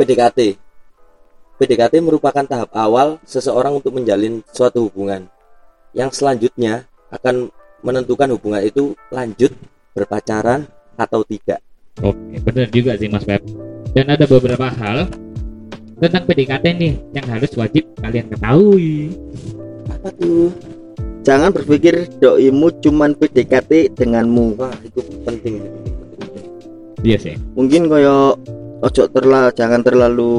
PDKT. PDKT merupakan tahap awal seseorang untuk menjalin suatu hubungan yang selanjutnya akan menentukan hubungan itu lanjut berpacaran atau tidak. Oke, benar juga sih Mas Pep. Dan ada beberapa hal tentang PDKT nih yang harus wajib kalian ketahui. Apa tuh? Jangan berpikir doimu cuman PDKT denganmu. Wah, itu penting. Iya sih. Mungkin koyo ojo terlalu jangan terlalu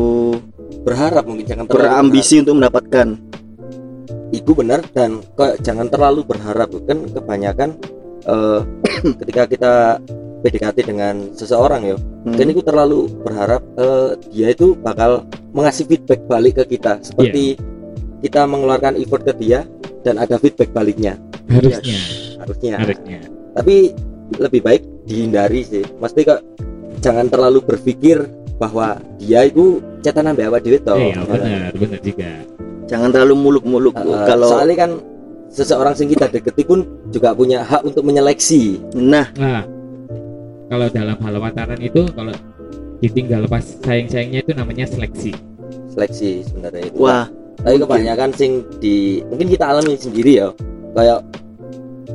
Berharap mungkin jangan terlalu berambisi untuk mendapatkan. berharap. Itu benar dan kok jangan terlalu berharap kan kebanyakan eh, ketika kita PDKT dengan seseorang ya, Hmm. dan itu terlalu berharap eh, dia itu bakal mengasih feedback balik ke kita seperti kita mengeluarkan effort ke dia dan ada feedback baliknya Harusnya, harusnya harusnya. tapi lebih baik dihindari sih mesti kok jangan terlalu berpikir bahwa dia itu cetan ambek awak dhewe to Iya, benar, benar juga. Jangan terlalu muluk-muluk Bu. Eh, kalau soalnya kan seseorang sing kita deketi pun juga punya hak untuk menyeleksi nah Nah, kalau dalam hal pacaran itu kalau ditinggal pas sayang-sayangnya itu namanya seleksi. seleksi sebenarnya itu wah tapi kebanyakan sing di mungkin kita alami sendiri ya kayak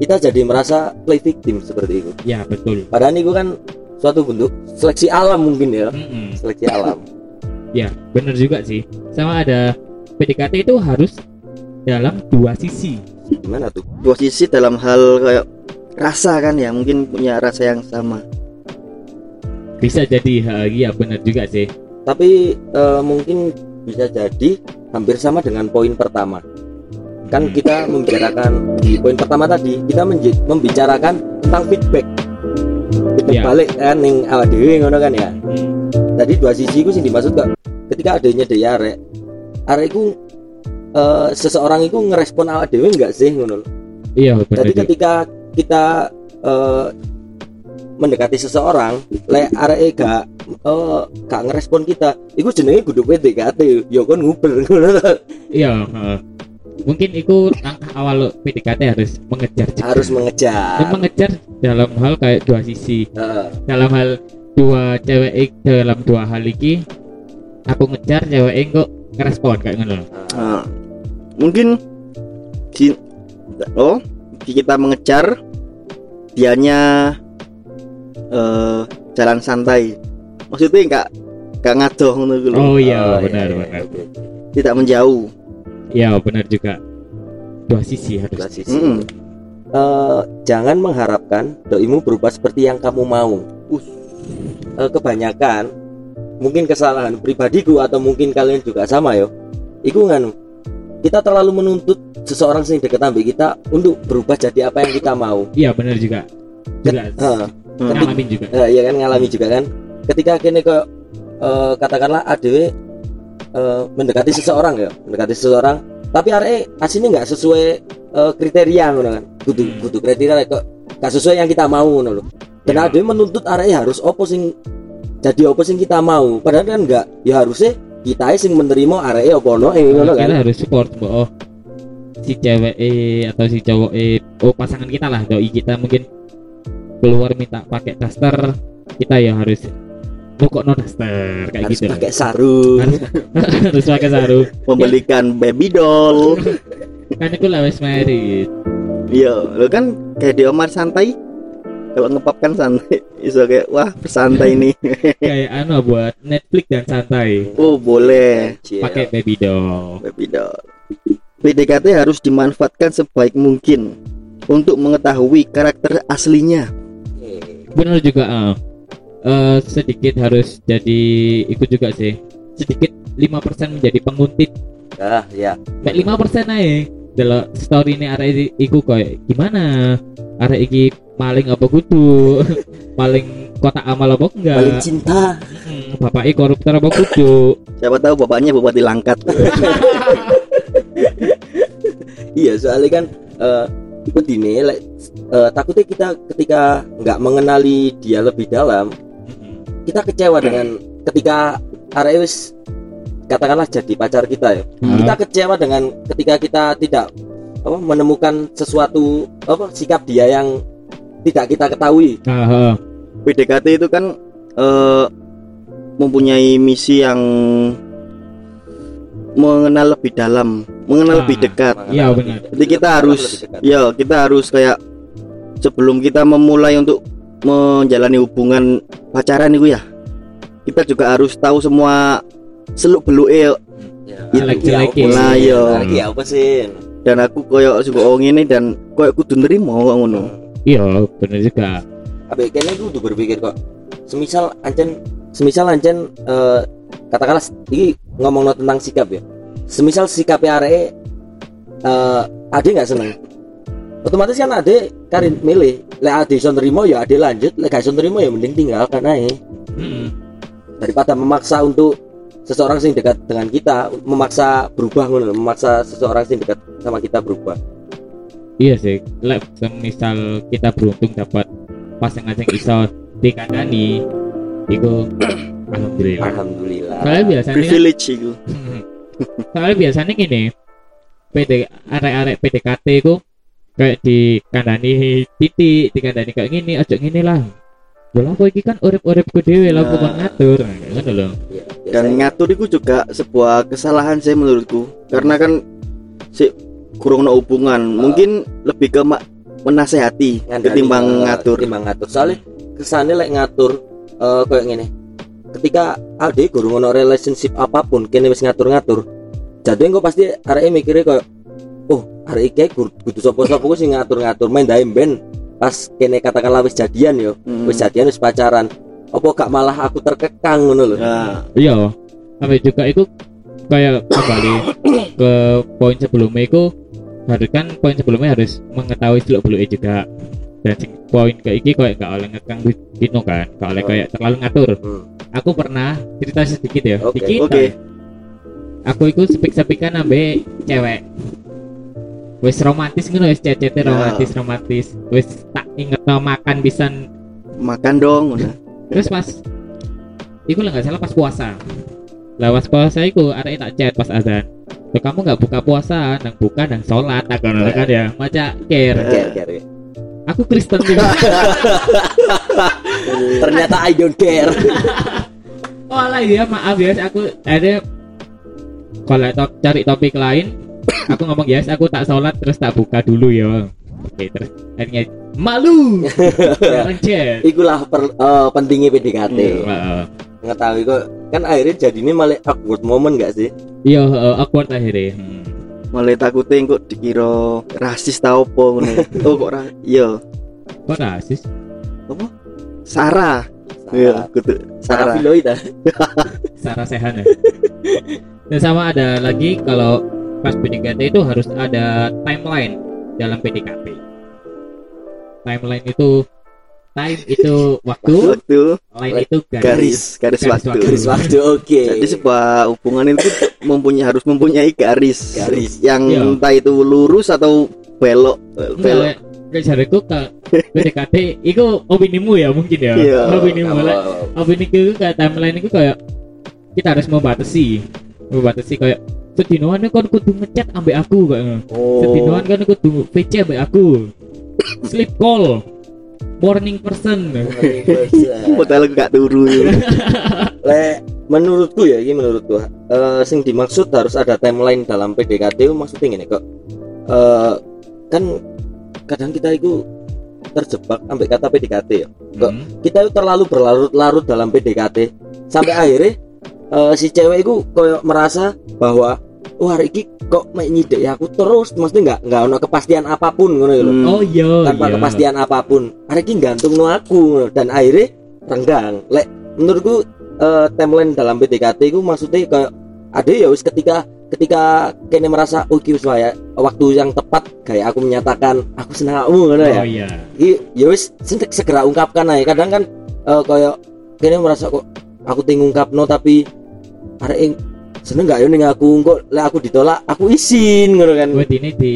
kita jadi merasa play victim seperti itu Ya, betul. padahal itu kan suatu bentuk seleksi alam mungkin ya Mm-mm. seleksi alam Ya, benar juga sih. Sama ada PDKT itu harus dalam dua sisi. gimana tuh dua sisi dalam hal kayak rasa kan ya mungkin punya rasa yang sama. Bisa jadi, iya benar juga sih. tapi eh, mungkin bisa jadi hampir sama dengan poin pertama kan Hmm. kita membicarakan di poin pertama tadi kita membicarakan tentang feedback feedback Ya. balik kan ning awak dhewe ngono kan ya Hmm. tadi dua sisi itu sih dimaksud kok ketika adanya dari arek arek itu eh, seseorang itu ngerespon awak dhewe enggak sih ngono. Iya, benar jadi ketika kita eh, mendekati seseorang le arek gak eh, gak ngerespon kita iku jenenge kudu PDKT ya kon nguber ngono. Iya, ha. Mungkin itu langkah awal PDKT harus mengejar juga. harus mengejar Dan mengejar dalam hal kayak dua sisi. Heeh. Dalam hal dua cewek dalam dua hal iki aku ngejar cewek kok ngerespon kayak ngono. Nah, mungkin si oh kita mengejar dianya eh jalan santai. Maksudnya enggak enggak ngadoh ngono gitu. Oh iya, Oh, benar iya, benar. oke. Tidak menjauh. Iya, benar juga. Dua sisi harus. Dua sisi. Eh, jangan mengharapkan doimu berubah seperti yang kamu mau. Uh. Eh, kebanyakan mungkin kesalahan pribadiku atau mungkin kalian juga sama yo. Iku nganu. Kita terlalu menuntut seseorang sing deket ambek kita untuk berubah jadi apa yang kita mau. Iya, benar juga. Juga Heeh. Hmm. ngalamin juga. Eh, iya kan ngalami juga kan. Ketika kini ke eh, katakanlah ADW eh, mendekati seseorang ya, mendekati seseorang, tapi arek aslinya nggak sesuai eh, kriteria ngono kan. Kudu Hmm. kudu kriteria kok gak sesuai yang kita mau ngono lho. Dan Ya. ADW menuntut arek harus opo sing jadi opo sing kita mau. Padahal kan enggak, ya harusnya kita sing menerima arek opo no eh, ngono kita kan. harus support oh si cewek eh atau si cowok eh oh pasangan kita lah doi kita mungkin keluar minta pakai daster kita ya harus pokok no daster kayak Harus gitu pakai sarung. harus, harus pakai sarung Membelikan baby doll. kan itu lah wis married Iya, lo kan kayak di Omar santai. Kalau ngepop kan santai. Iso kayak wah bersantai nih. kayak anu buat Netflix dan santai oh, boleh. Pakai baby doll Baby doll. PDKT harus dimanfaatkan sebaik mungkin untuk mengetahui karakter aslinya. Benar juga ah. Eh, sedikit harus jadi ikut juga sih. Sedikit 5% menjadi penguntit. Ah, ya. Mek lima persen aja. Delok story ini arek iku koyo gimana? Arek iki maling apa kudu? Maling kotak amal apa enggak? Paling cinta. Hmm, bapaknya koruptor apa kudu? Siapa tahu bapaknya bupati Langkat. Iya soalnya kan eh begini like, eh, takutnya kita ketika nggak mengenali dia lebih dalam kita kecewa dengan ketika Areus katakanlah jadi pacar kita ya Hmm. kita kecewa dengan ketika kita tidak apa, menemukan sesuatu apa sikap dia yang tidak kita ketahui Ah, ah. PDKT itu kan eh mempunyai misi yang mengenal lebih dalam, mengenal Ah, lebih dekat. Iya, benar. Jadi kita harus ya kita harus kayak sebelum kita memulai untuk menjalani hubungan pacaran itu ya. Kita juga harus tahu semua seluk beluk Ya, Jelek-jelek iki apa Nah, sih? iya. Iki apa sih? dan aku koyo suka oh ini dan koyo kudu nerimo kok ngono. Iya, benar juga. Abe kayaknya gue udah berpikir kok. Semisal ancen, semisal ancen eh, katakanlah ini ngomong tentang sikap ya. Semisal sikapnya arek eh ade nggak seneng. Otomatis kan ade karin milih. Lek ade iso nerimo ya ade lanjut, lek gak iso nerimo ya mending tinggalkan aja. Mm-mm. Daripada memaksa untuk seseorang yang dekat dengan kita memaksa berubah ngono memaksa seseorang yang dekat sama kita berubah. Iya sih, lek semisal kita beruntung dapat pasangan yang iso dikandani, itu alhamdulillah. Alhamdulillah. Soalnya biasanya kan, Privilege itu. soalnya biasanya gini, PD arek-arek PDKT itu kayak dikandani titik, dikandani kayak gini, aja gini lah. Bola aku iki kan urip-uripku dhewe lah aku Nah. ngatur. Nah, Ngono lho. Ya, Dan ngatur itu juga sebuah kesalahan saya menurutku. Karena kan si kurang no hubungan, mungkin lebih ke menasehati Ngandani, ketimbang ngatur. ketimbang ngatur soalnya kesannya lek ngatur eh kayak gini ketika ade guru ngono relationship apa pun kene wis ngatur-ngatur jadi kok pasti arek mikirnya kayak oh arek iki kudu sapa-sapa sing ngatur-ngatur main daim ben pas kene katakanlah wis jadian yo Hmm. wis jadian wis pacaran apa gak malah aku terkekang ngono lho Nah, Iya. Sampai juga itu kayak kembali ke poin sebelumnya itu harus kan poin sebelumnya harus mengetahui seluk beluknya juga dan sing poin kayak iki kayak gak oleh ngekang gitu kan gak oleh kayak terlalu ngatur Hmm. aku pernah cerita sedikit ya Oke, dikit oke. aja. aku itu sepik-sepikan ambe cewek wis romantis ngono wis cecete Ya. romantis romantis. Wis tak inget makan pisan makan dong. Terus pas Iku lah nggak salah pas puasa. Lah pas puasa iku arek tak chat pas azan. Tuh kamu nggak buka puasa nang buka nang sholat tak kono kan ya. Maca care Care, care, aku Kristen. Juga ternyata I don't care. Oh lah ya maaf ya aku ada kalau top, cari topik lain aku ngomong yes aku tak sholat terus tak buka dulu ya oke terus akhirnya malu ikulah per, eh, pentingnya PDKT Heeh. mengetahui kok kan akhirnya jadi ini malah awkward moment gak sih iya heeh, awkward akhirnya Hmm. Mulai takutnya kok dikira rasis tau apa. Oh kok ra iya. kok rasis Sarah. Iya, kudu Sarah Sarah. Filoid ah. Sarah Sehan ya. Dan sama ada lagi kalau pas PDKT itu harus ada timeline dalam PDKT. Timeline itu time itu waktu, Waktu line itu garis. garis, garis Garis waktu. waktu. Garis waktu oke Jadi sebuah hubungan itu mempunyai harus mempunyai garis. Garis. yang Iya. entah itu lurus atau belok belok. Enggak, kayak jariku ke PDKT itu opinimu ya mungkin ya. Iya. Opinimu lah. Opini itu kayak timeline itu kayak kita harus membatasi, membatasi kayak sedinoan kan kudu ngechat ambek aku kayak oh Sedinoan kan tunggu PC ambek aku. Sleep call. Morning person. Padahal gak turu. Le, menurutku ya ini menurutku eh sing dimaksud harus ada timeline dalam PDKT itu maksudnya gini kok eh kan kadang kita itu terjebak sampai kata PDKT ya Kok Hmm. kita itu terlalu berlarut-larut dalam PDKT sampai akhirnya eh, si cewek itu merasa bahwa wah hari ini kok main nyidek ya aku terus maksudnya nggak nggak ono kepastian apa pun ngono ya lho. Hmm. Oh iya. tanpa iya. kepastian apa pun hari ini gantung no aku dan akhirnya renggang lek menurutku eh, timeline dalam PDKT itu maksudnya kayak ada ya wis ketika ketika kene merasa oh iki ya waktu yang tepat kayak aku menyatakan aku senang kamu ngono ya Oh iya. Iki ya wis segera ungkapkan aja. Kadang kan eh, kayak kene merasa kok aku ting no tapi arek ing seneng gak ya ning aku kok lek aku ditolak aku izin ngono kan. Buat ini di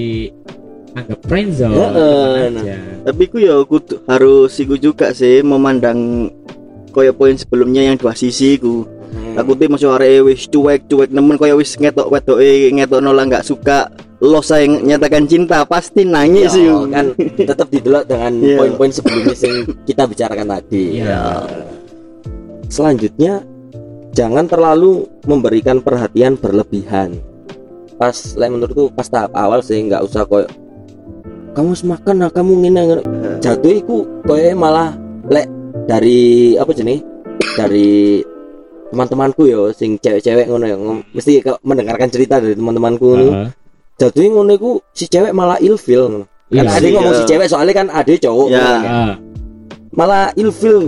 anggap friendzone. Heeh, teman nah. Tapi ku ya kudu harus iku juga sih memandang koyo poin sebelumnya yang dua sisi ku. Hmm. Aku tuh masuk arek wis cuek-cuek nemen koyo wis ngetok wedoke ngetok nolak nggak suka lo saya nyatakan cinta pasti nangis sih. Ya, kan tetap didelok dengan Iya. poin-poin sebelumnya yang kita bicarakan tadi. Iya. Selanjutnya jangan terlalu memberikan perhatian berlebihan pas lek menurutku pas tahap awal sih nggak usah koyo kamu harus makan nah kamu ngene ngene." jatuh iku koyo malah lek dari apa jenis dari teman-temanku yo sing cewek-cewek ngono ya ngom- mesti kalau mendengarkan cerita dari teman-temanku ngono Heeh. jatuh ngono iku si cewek malah ilfil ngono kan Iya. ada yang ngomong Iya. si cewek soalnya kan ada cowok Ya. ngono kan. Ah, malah ilfil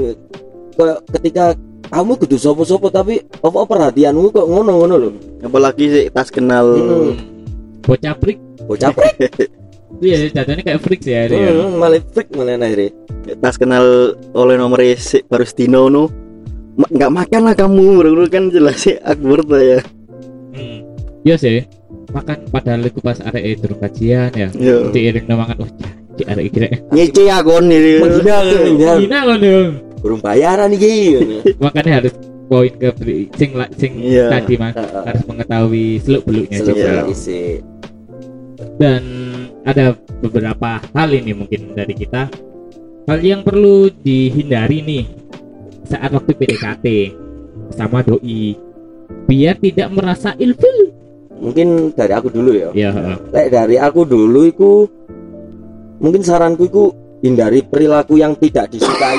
ketika kamu kudu sopo-sopo tapi apa perhatianmu kok ngono-ngono loh apalagi sih tas kenal Hmm. bocah freak bocah prik iya jatuhnya kayak freak sih ya hmm, malah freak malah akhirnya tas kenal oleh nomor si baru Stino no Ma- nggak makan lah kamu baru kan jelas sih Akbar tuh ya Hmm. Iya sih. Makan padahal itu pas arek durung kajian ya. Yo. Diiring mangan wah di arek iki rek. ngece nih menghina kan menghina. Gina kan dong. Burung bayaran nih Makanya harus poin ke sing sing Iya. tadi mas harus mengetahui seluk beluknya Selalu juga. Isi Dan ada beberapa hal ini mungkin dari kita. Hal yang perlu dihindari nih saat waktu PDKT sama doi biar tidak merasa ilfil. mungkin dari aku dulu ya Ya. Lek dari aku dulu iku mungkin saranku iku hindari perilaku yang tidak disukai.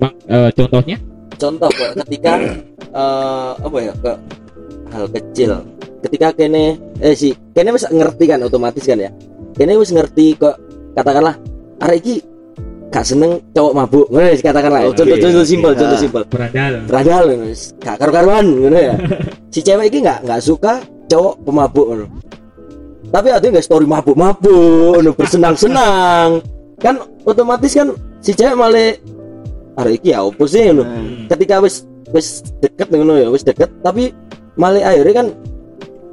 Mak- eh, contohnya? contoh kok ketika eh, apa ya ke hal kecil. Ketika kene eh si kene wis ngerti kan otomatis kan ya? Kene wis ngerti kok katakanlah arek iki gak seneng cowok mabuk ngono ya katakanlah Oke. contoh-contoh simpel Ya. contoh simpel. Berandal. radal ngono wis. Gak karu-karuan ngono ya. Si cewek iki nggak nggak suka cowok pemabuk ngono. Tapi ada nggak story mabuk-mabuk bersenang-senang kan otomatis kan si cewek malah arek iki ya opo sih ngono Hmm. ketika wis wis deket ngono ya wis deket tapi malah akhirnya kan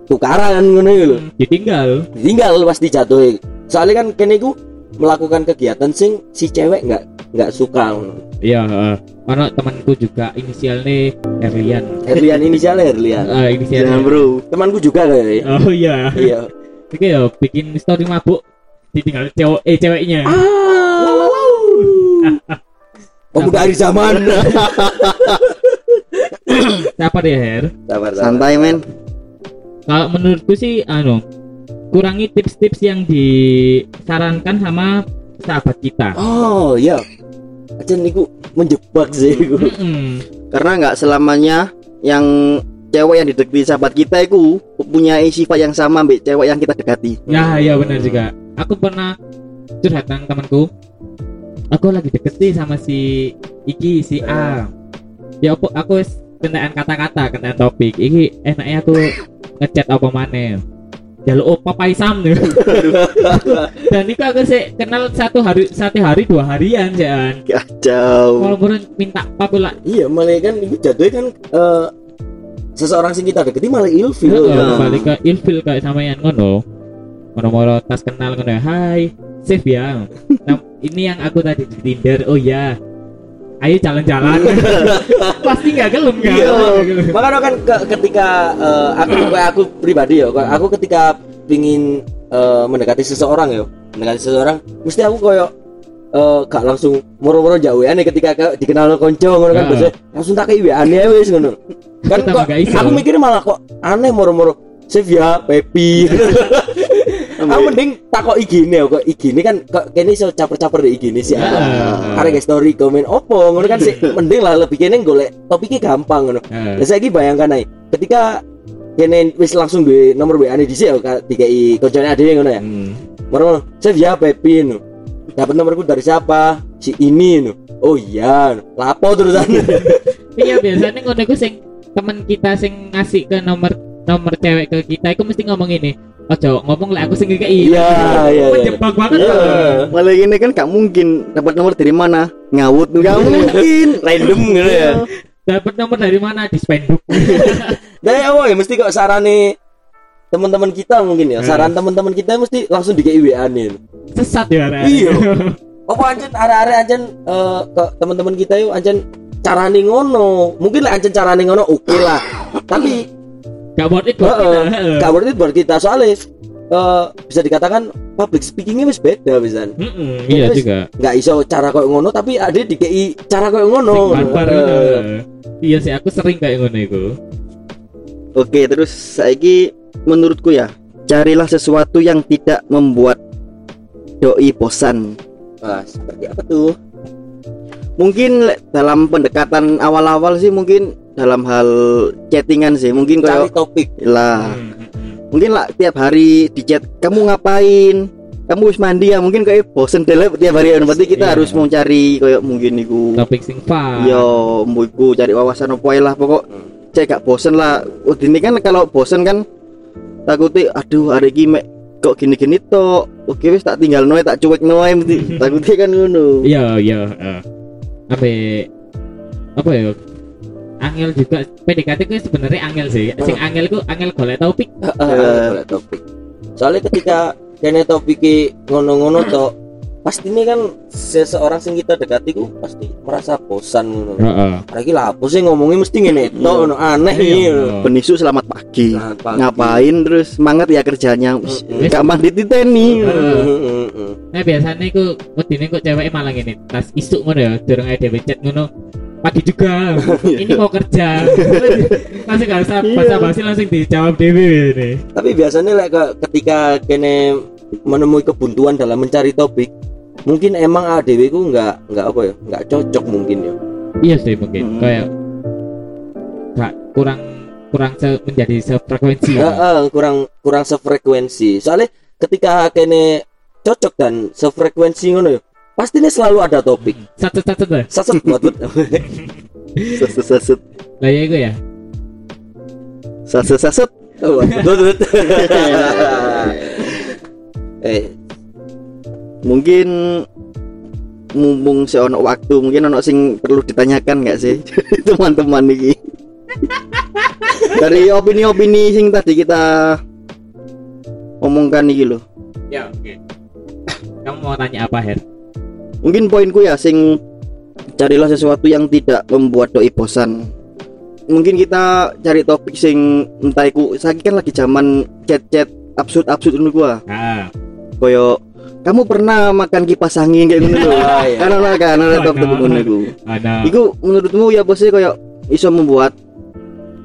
tukaran ngono ya lho Ditinggal. tinggal pasti jatuh soalnya kan kene iku melakukan kegiatan sing si cewek nggak nggak suka ngono. Iya, heeh. Karena temanku juga inisialnya Herlian. Herlian inisialnya Herlian Ah, inisialnya. jangan bro temanku juga kayaknya Oh iya. iya Oke ya bikin story mabuk ditinggal cewek eh ceweknya. pemuda akhir zaman Siapa deh Her? sabar sabar santai men Kalau menurutku sih anu kurangi tips-tips yang disarankan sama sahabat kita. oh iya aja niku menjebak sih iku. Mm-mm. karena nggak selamanya yang cewek yang didekati sahabat kita itu punya sifat yang sama mbak cewek yang kita dekati Ya ya benar juga. Aku pernah curhat nang temanku. Aku lagi deket nih sama si Iki si A. Ya aku aku kenaan kata-kata, kenaan topik. Iki enaknya aku ngechat apa mana? Jaluk opa paisam nih. Dan itu aku sih kenal satu hari satu hari dua harian jangan. kacau Kalau minta apa pula iya malah kan iku jatuhnya kan eh, seseorang sing kita deketi malah ilfil kan. balik ke ilfil kayak sama yang ngono. Moro-moro tas kenal ngono. Hai, save ya. Nah, ini yang aku tadi di Tinder. Oh ya. Ayo jalan-jalan. Pasti nggak gelem kan? Iya. Makanya kan ke- ketika eh, aku aku pribadi ya aku ketika pingin eh, mendekati seseorang ya mendekati seseorang mesti aku koyo eh, gak langsung moro-moro jauh ya ketika ke, dikenal konco ngono kan Ah. biasanya langsung tak kayak WA-ne wis ngono kan kok aku mikirnya malah kok aneh moro-moro save ya Pepi aku mending takok IG ini kok IG ini kan kok kene iso caper-caper di IG ini sih Ah. Arek story komen opo ngono kan sih mending lah lebih kene golek topiknya gampang ngono. Lah saiki bayangkan ae, ketika kene wis langsung duwe nomor WA-ne dhisik ya ka- dikai koncone ade ngono ya. Hmm. Moro save ya Pepi no. Dapat nomorku dari siapa? Si ini no. Oh iya, lapo terusan. Iya biasanya ngono iku sing teman kita sing ngasih ke nomor nomor cewek ke kita itu mesti ngomong ini. Ojo ngomong lah aku sing ngekei. Iya, iya, iya. Menjebak banget. Iya. malah ini kan gak mungkin dapat nomor dari mana ngawut nggak mungkin Random gitu ya. Dapat nomor dari mana di spenduk. Dari awal ya mesti kok sarane teman-teman kita mungkin ya. Hmm. Saran teman-teman kita mesti langsung dikai WA-ne. no. Sesat ya. Ren. Iya. Apa anjen arek-arek anjen eh, ke teman-teman kita yuk anjen carane ngono. Mungkin lah anjen carane ngono oke lah. Tapi Gak worth it buat Heeh. kita. Gak worth it buat kita soalnya eh, bisa dikatakan public speakingnya wis beda pisan Mm-mm, iya Terus- juga nggak iso cara koyo ngono tapi ada dikei cara koyo ngono barbar Eh, ngono. iya sih aku sering kayak ngono iku Oke, terus saiki menurutku ya, carilah sesuatu yang tidak membuat doi bosan. wah, seperti apa tuh Mungkin dalam pendekatan awal-awal sih mungkin dalam hal chattingan sih, mungkin kayak topik lah. Mm, mm, mm. Mungkin lah tiap hari di chat kamu ngapain? Kamu wis mandi ya? Mungkin kayak bosen deh tiap hari. Berarti kita Iya. harus mencari kayak mungkin niku. topik sing fun Yo, mbuiku cari wawasan apa lah pokok Hmm. cek gak bosen lah. Oh, ini kan kalau bosen kan takutnya aduh hari ini kok gini-gini toh. Oke wis tak tinggal noe tak cuek noe takutnya kan ngono. iya iya eh. apa ya- apa ya angel juga PDKT itu sebenarnya angel sih sing angel ku angel golek topik Heeh, boleh topik soalnya ketika kene topiki ngono-ngono to pasti ini kan seseorang sing kita dekati ku pasti merasa bosan ngono heeh lagi lah apa sih ngomongnya mesti ngene to ngono aneh Iya. iki Penisu selamat pagi. Selamat pagi. Ngapain terus semangat ya kerjanya. Wis, Mm-mm. Gak mandi titeni. Heeh. Nah biasanya iku wedine kok cewek malah ngene tas isuk ngono ya durung ada dhewe chat ngono pagi juga. Ini mau kerja. Masih gak usah Iya. basa basi langsung dijawab dewe ini. Tapi biasanya like, ke- ketika kene menemui kebuntuan dalam mencari topik mungkin emang ADW ku nggak nggak apa ya nggak cocok mungkin ya? Iya sih mungkin. Hmm. kayak gak kurang kurang se- menjadi sefrekuensi. Eh, eh, kurang kurang sefrekuensi. Soalnya ketika kene cocok dan sefrekuensi ngono ya pasti ini selalu ada topik. Satu satu lah saset buat Saset saset lah ya itu ya? Saset saset. Tutut. eh Mungkin mumpung si ono waktu mungkin ono sing perlu ditanyakan nggak sih? Teman-teman ini dari opini-opini sing tadi kita omongkan nih loh ya oke. Kamu mau tanya apa Her mungkin poinku ya sing carilah sesuatu yang tidak membuat doi bosan. Mungkin kita cari topik sing entah iku saiki kan lagi zaman chat-chat absurd-absurd dulu gua ah. Koyo kamu pernah makan kipas angin? kayak ngono lho. Oh, iya. kan ana kan ana topik ngono iku. Ada. Iku menurutmu ya bosnya koyo iso membuat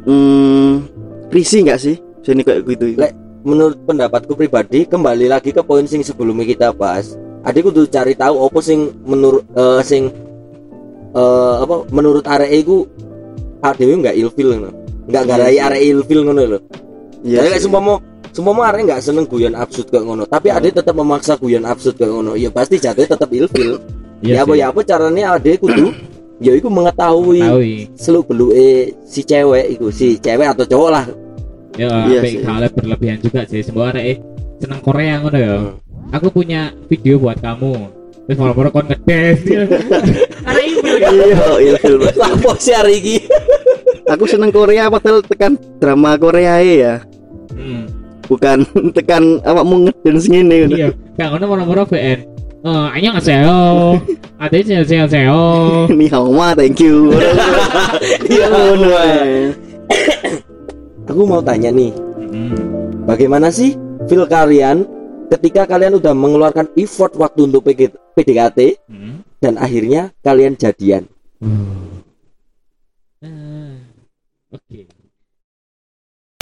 hmm risih nggak sih? Sini kayak gitu. Lek, menurut pendapatku pribadi kembali lagi ke poin sing sebelumnya kita bahas adikku tuh cari tahu apa sing menurut eh, sing eh, apa menurut arek iku ADW nggak ilfil ngono. Nggak garai Iya sih. arek ilfil ngono lho. Iya kayak semua mau semua mau arek nggak seneng guyon absurd kayak ngono tapi ade tetap memaksa guyon absurd kayak ngono. Ya pasti jatuhnya tetap ilfil. Ya apa ya apa caranya ade kudu ya iku mengetahui tahu seluk beluke si cewek iku si cewek atau cowok lah. Ya Iya apa sih. hal berlebihan juga sih. Semua arek seneng Korea ngono ya. Hmm aku punya video buat kamu. Terus moro-moro kon ngedes. Iya. Karena ibu kan? iya iya lapo sih hari ini aku seneng Korea padahal tekan drama Korea ya. Hmm. bukan tekan apa mau ngedance ngene iya. Gak ono moro-moro BN Eh, anyang ada sih seo seo seo. Ni kamu ma, thank you. Iya ngono iya. Eh. Aku mau tanya nih. Hmm. Bagaimana sih feel kalian ketika kalian udah mengeluarkan effort waktu untuk PDKT Hmm. dan akhirnya kalian jadian Ah, Oke.